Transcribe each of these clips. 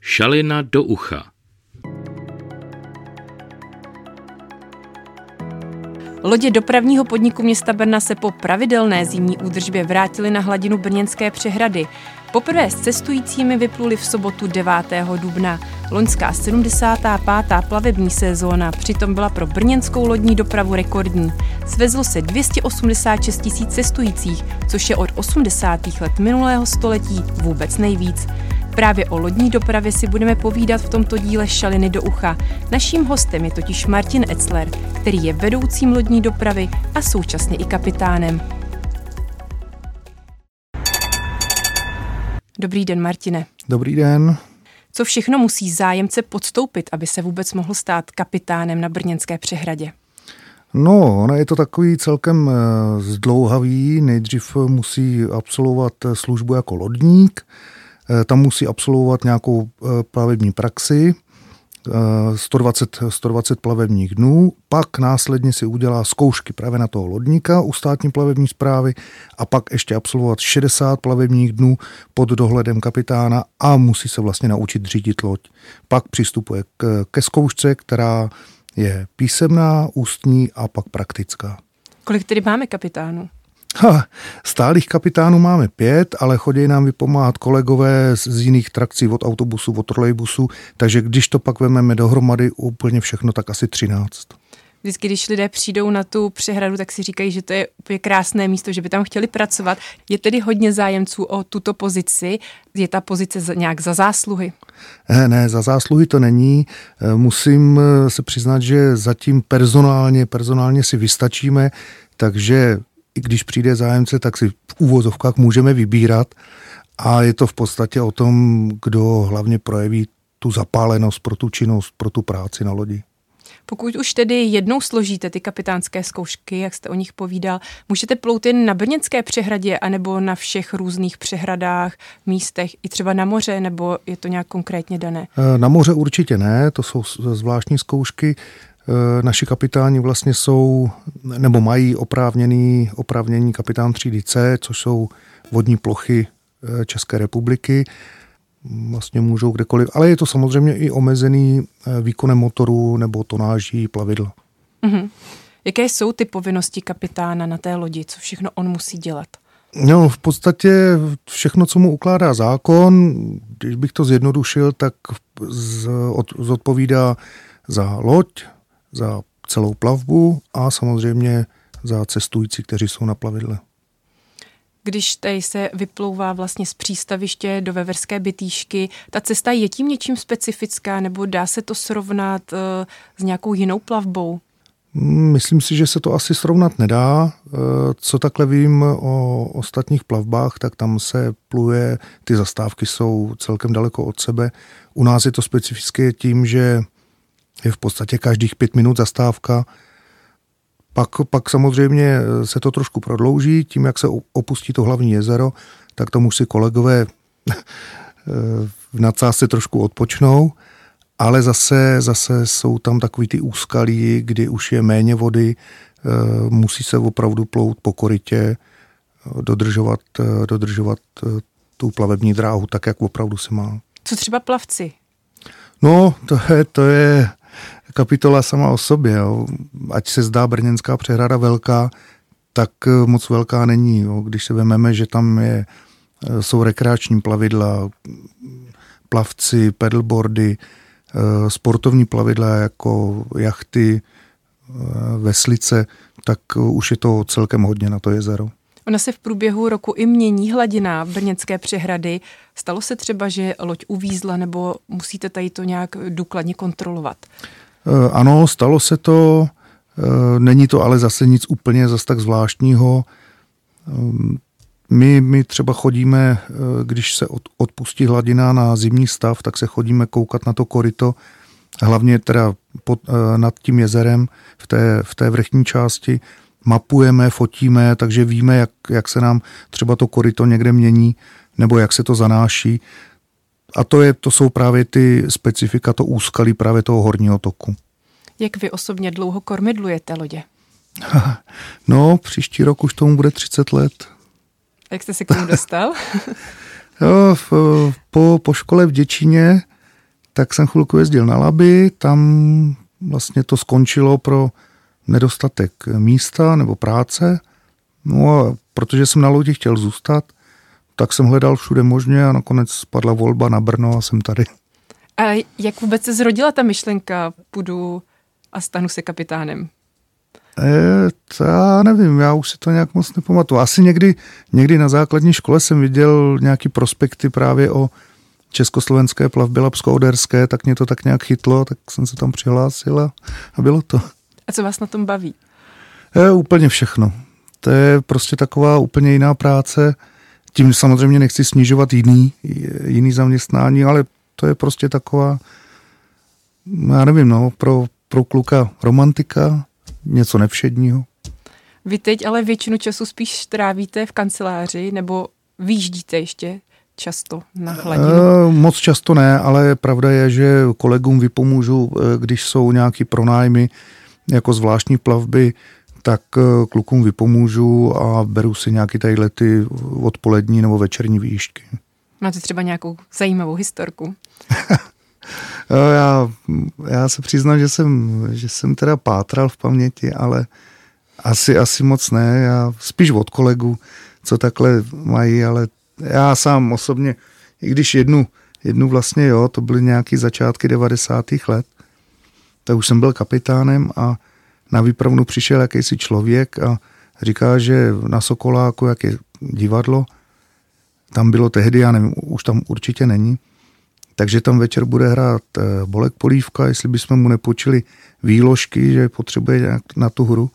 Šalina do ucha. Lodě dopravního podniku města Brna se po pravidelné zimní údržbě vrátily na hladinu Brněnské přehrady. Poprvé s cestujícími vypluli v sobotu 9. dubna. Loňská 75. plavební sezóna přitom byla pro brněnskou lodní dopravu rekordní. Svezlo se 286 tisíc cestujících, což je od 80. let minulého století vůbec nejvíc. Právě o lodní dopravě si budeme povídat v tomto díle Šaliny do ucha. Naším hostem je totiž Martin Etzler, který je vedoucím lodní dopravy a současně i kapitánem. Dobrý den, Martine. Dobrý den. Co všechno musí zájemce podstoupit, aby se vůbec mohl stát kapitánem na Brněnské přehradě? No, ono je to takový celkem eh, zdlouhavý. Nejdřív musí absolvovat službu jako lodník, Eh, tam musí absolvovat nějakou eh, plavební praxi, 120, eh, 120 plavebních dnů, pak následně si udělá zkoušky právě na toho lodníka u státní plavební zprávy a pak ještě absolvovat 60 plavebních dnů pod dohledem kapitána a musí se vlastně naučit řídit loď. Pak přistupuje k, ke zkoušce, která je písemná, ústní a pak praktická. Kolik tedy máme kapitánů? Ha, stálých kapitánů máme pět, ale chodí nám vypomáhat kolegové z jiných trakcí od autobusu, od trolejbusu, takže když to pak vememe dohromady úplně všechno, tak asi třináct. Vždycky, když lidé přijdou na tu přehradu, tak si říkají, že to je úplně krásné místo, že by tam chtěli pracovat. Je tedy hodně zájemců o tuto pozici. Je ta pozice nějak za zásluhy? Ne, ne, za zásluhy to není. Eh, musím eh, se přiznat, že zatím personálně, personálně si vystačíme, takže i když přijde zájemce, tak si v úvozovkách můžeme vybírat a je to v podstatě o tom, kdo hlavně projeví tu zapálenost pro tu činnost, pro tu práci na lodi. Pokud už tedy jednou složíte ty kapitánské zkoušky, jak jste o nich povídal, můžete plout jen na Brněnské přehradě anebo na všech různých přehradách, místech, i třeba na moře, nebo je to nějak konkrétně dané? Na moře určitě ne, to jsou zvláštní zkoušky. Eh, naši kapitáni vlastně jsou, nebo mají oprávněný, oprávnění kapitán třídy C, což jsou vodní plochy eh, České republiky. Vlastně můžou kdekoliv, ale je to samozřejmě i omezený eh, výkonem motoru nebo tonáží plavidla. Mm-hmm. Jaké jsou ty povinnosti kapitána na té lodi? Co všechno on musí dělat? No, v podstatě všechno, co mu ukládá zákon, když bych to zjednodušil, tak zodpovídá za loď, za celou plavbu a samozřejmě za cestující, kteří jsou na plavidle. Když tady se vyplouvá vlastně z přístaviště do Veverské bytýšky, ta cesta je tím něčím specifická nebo dá se to srovnat uh, s nějakou jinou plavbou? Myslím si, že se to asi srovnat nedá. Eh, co takhle vím o ostatních plavbách, tak tam se pluje, ty zastávky jsou celkem daleko od sebe. U nás je to specifické tím, že je v podstatě každých pět minut zastávka. Pak, pak samozřejmě se to trošku prodlouží, tím, jak se opustí to hlavní jezero, tak tomu si kolegové v nadsázce trošku odpočnou, ale zase, zase jsou tam takový ty úskalí, kdy už je méně vody, eh, musí se opravdu plout po korytě, dodržovat, eh, dodržovat eh, tu plavební dráhu tak, jak opravdu se má. Co třeba plavci? No, to je, to je kapitola sama o sobě. Jo. Ať se zdá brněnská přehrada velká, tak eh, moc velká není. Jo. Když se vezmeme, že tam je, eh, jsou rekreační plavidla, plavci, pedalboardy, eh, sportovní plavidla jako jachty, veslice, tak už je to celkem hodně na to jezero. Ona se v průběhu roku i mění hladina Brněnské přehrady. Stalo se třeba, že loď uvízla nebo musíte tady to nějak důkladně kontrolovat? Eh, ano, stalo se to, eh, není to ale zase nic úplně zase tak zvláštního. Eh, my, my třeba chodíme, když se odpustí hladina na zimní stav, tak se chodíme koukat na to korito, hlavně teda pod, nad tím jezerem v té, v té vrchní části. Mapujeme, fotíme, takže víme, jak, jak se nám třeba to korito někde mění, nebo jak se to zanáší. A to, je, to jsou právě ty specifika, to úskalí právě toho horního toku. Jak vy osobně dlouho kormidlujete lodě? No, příští rok už tomu bude 30 let. Jak jste se k tomu dostal? jo, v, po, po škole v Děčíně tak jsem chvilku jezdil na Laby, tam vlastně to skončilo pro nedostatek místa nebo práce. No a protože jsem na lodi chtěl zůstat, tak jsem hledal všude možně a nakonec spadla volba na Brno a jsem tady. A jak vůbec se zrodila ta myšlenka, půjdu a stanu se kapitánem? E, to já nevím, já už si to nějak moc nepamatuju. Asi někdy, někdy na základní škole jsem viděl nějaký prospekty právě o československé plavbě lapsko-oderské, tak mě to tak nějak chytlo, tak jsem se tam přihlásil a, a bylo to. A co vás na tom baví? E, úplně všechno. To je prostě taková úplně jiná práce. Tím samozřejmě nechci snižovat jiný, jiný zaměstnání, ale to je prostě taková, já nevím, no, pro, pro kluka romantika, něco nevšedního. Vy teď ale většinu času spíš trávíte v kanceláři nebo výjíždíte ještě často na hladinu? E, moc často ne, ale pravda je, že kolegům vypomůžu, eh, když jsou nějaký pronájmy jako zvláštní plavby, tak eh, klukům vypomůžu a beru si nějaký tady lety odpolední nebo večerní výšky. Máte třeba nějakou zajímavou historku? já, já se přiznám, že jsem, že jsem teda pátral v paměti, ale asi, asi moc ne. Já spíš od kolegů, co takhle mají, ale já sám osobně, i když jednu, jednu vlastně jo, to byly nějaký začátky 90. let, tak už jsem byl kapitánem a na výpravnu přišel jakýsi člověk a říká, že na Sokoláku, jak je divadlo, tam bylo tehdy, já nevím, už tam určitě není, takže tam večer bude hrát eh, Bolek Polívka, jestli bychom mu nepočili výložky, že potřebuje nějak na tu hru,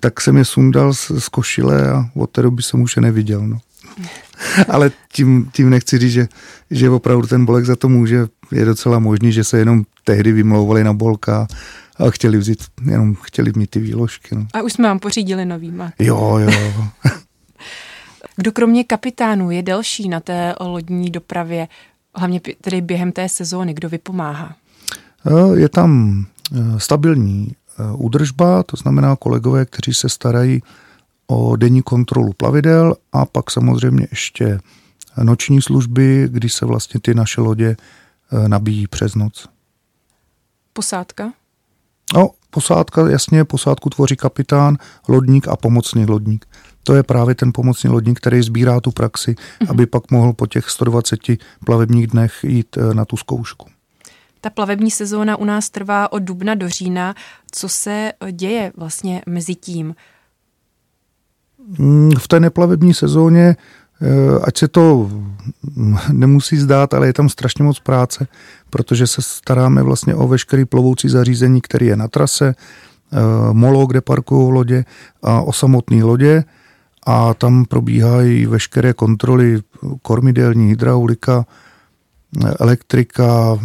tak jsem je sundal z, z košile a od té doby jsem už je neviděl. No. Ale tím, tím nechci říct, že, že opravdu ten Bolek za to může. Je docela možný, že se jenom tehdy vymlouvali na Bolka a chtěli vzít, jenom chtěli mít ty výložky. No. A už jsme vám pořídili nový? Jo, jo. Kdo kromě kapitánů je delší na té lodní dopravě, hlavně tedy během té sezóny, kdo vypomáhá? E, je tam e, stabilní e, údržba, to znamená kolegové, kteří se starají o denní kontrolu plavidel a pak samozřejmě ještě noční služby, kdy se vlastně ty naše lodě nabíjí přes noc. Posádka? Posádka, jasně, posádku tvoří kapitán, lodník a pomocný lodník. To je právě ten pomocný lodník, který sbírá tu praxi, mm-hmm. aby pak mohl po těch 120 plavebních dnech jít eh, na tu zkoušku. Ta plavební sezóna u nás trvá od dubna do října. Co se eh, děje vlastně mezi tím? Mm, v té neplavební sezóně, ať se to nemusí zdát, ale je tam strašně moc práce, protože se staráme vlastně o veškerý plovoucí zařízení, který je na trase, molo, kde parkují lodě a o samotné lodě a tam probíhají veškeré kontroly kormidelní, hydraulika, elektrika,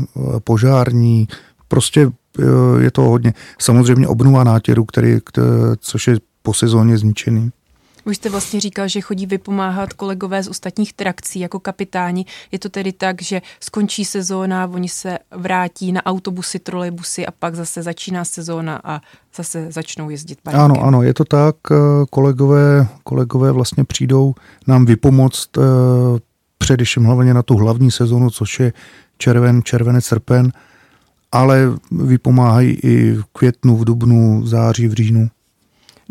požární, prostě je to hodně. Samozřejmě obnova nátěru, který, což je po sezóně zničený. Už jste vlastně říkal, že chodí vypomáhat kolegové z ostatních trakcí jako kapitáni. Je to tedy tak, že skončí sezóna, oni se vrátí na autobusy, trolejbusy a pak zase začíná sezóna a zase začnou jezdit barákem. Ano, ano, je to tak. Kolegové, kolegové vlastně přijdou nám vypomoct eh, především hlavně na tu hlavní sezónu, což je červen, červenec, srpen, ale vypomáhají i v květnu, v dubnu, v září, v říjnu.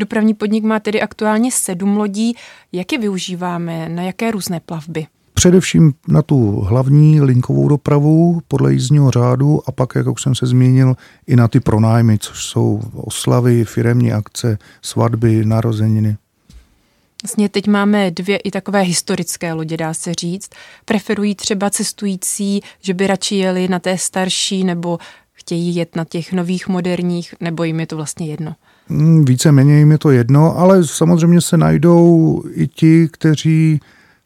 Dopravní podnik má tedy aktuálně sedm lodí. Jak je využíváme? Na jaké různé plavby? Především na tu hlavní linkovou dopravu podle jízdního řádu a pak, jak už jsem se zmínil, i na ty pronájmy, což jsou oslavy, firemní akce, svatby, narozeniny. Vlastně teď máme dvě i takové historické lodě, dá se říct. Preferují třeba cestující, že by radši jeli na té starší nebo chtějí jet na těch nových moderních, nebo jim je to vlastně jedno? Hmm, víceméně jim je to jedno, ale samozřejmě se najdou i ti, kteří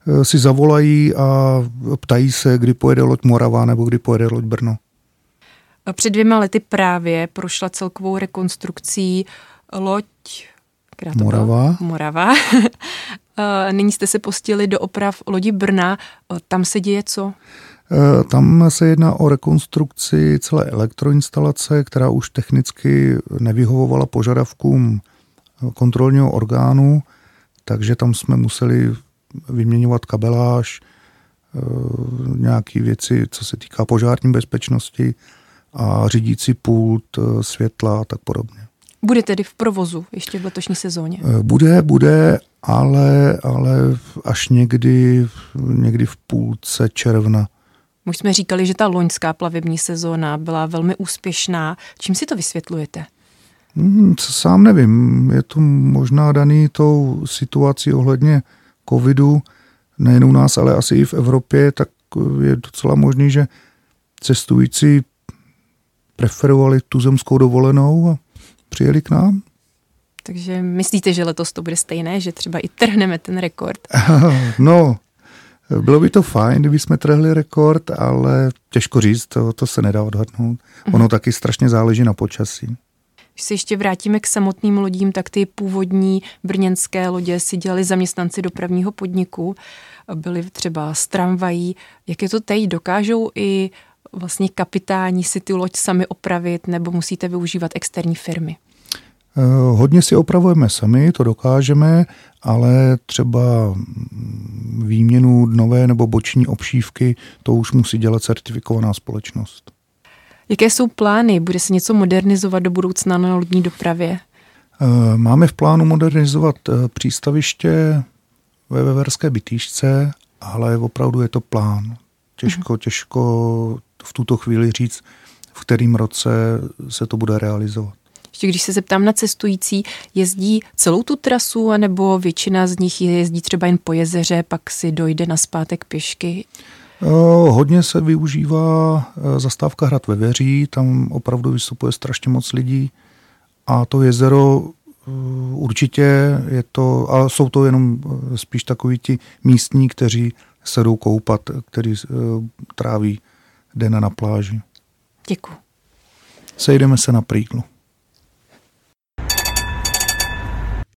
eh, si zavolají a ptají se, kdy pojede loď Morava nebo kdy pojede loď Brno. Před dvěma lety právě prošla celkovou rekonstrukcí loď Morava. Morava. Eh, nyní jste se postili do oprav lodi Brna. Eh, tam se děje co? Eh, tam se jedná o rekonstrukci celé elektroinstalace, která už technicky nevyhovovala požadavkům kontrolního orgánu, takže tam jsme museli vyměňovat kabeláž, nějaké věci, co se týká požární bezpečnosti a řídící pult, světla a tak podobně. Bude tedy v provozu ještě v letošní sezóně? Bude, bude, ale, ale až někdy, někdy v půlce června. Už jsme říkali, že ta loňská plavební sezóna byla velmi úspěšná. Čím si to vysvětlujete? Hmm, sám nevím. Je to možná daný tou situací ohledně covidu, nejen u nás, ale asi i v Evropě, tak je docela možný, že cestující preferovali tu zemskou dovolenou a přijeli k nám. Takže myslíte, že letos to bude stejné, že třeba i trhneme ten rekord? No, bylo by to fajn, kdyby jsme trhli rekord, ale těžko říct, to, to se nedá odhadnout. Ono mm. taky strašně záleží na počasí. Když se ještě vrátíme k samotným lodím, tak ty původní brněnské lodě si dělali zaměstnanci dopravního podniku, byli třeba z tramvají. Jak je to teď? Dokážou i vlastně kapitáni si ty loď sami opravit nebo musíte využívat externí firmy? Eh, hodně si opravujeme sami, to dokážeme, ale třeba výměnu nové nebo boční obšívky, to už musí dělat certifikovaná společnost. Jaké jsou plány? Bude se něco modernizovat do budoucna na lodní dopravě? Eh, máme v plánu modernizovat eh, přístaviště ve Veverské bytýšce, ale opravdu je to plán. Těžko, mhm. těžko v tuto chvíli říct, v kterým roce se to bude realizovat. Ještě když se zeptám na cestující, jezdí celou tu trasu, anebo většina z nich jezdí třeba jen po jezeře, pak si dojde na zpátek pěšky? Hodně se využívá e, zastávka Hrad ve Věří, tam opravdu vystupuje strašně moc lidí a to jezero e, určitě je to, a jsou to jenom spíš takoví ti místní, kteří se jdou koupat, kteří tráví den na pláži. Děkuji. Sejdeme se na Prýklu.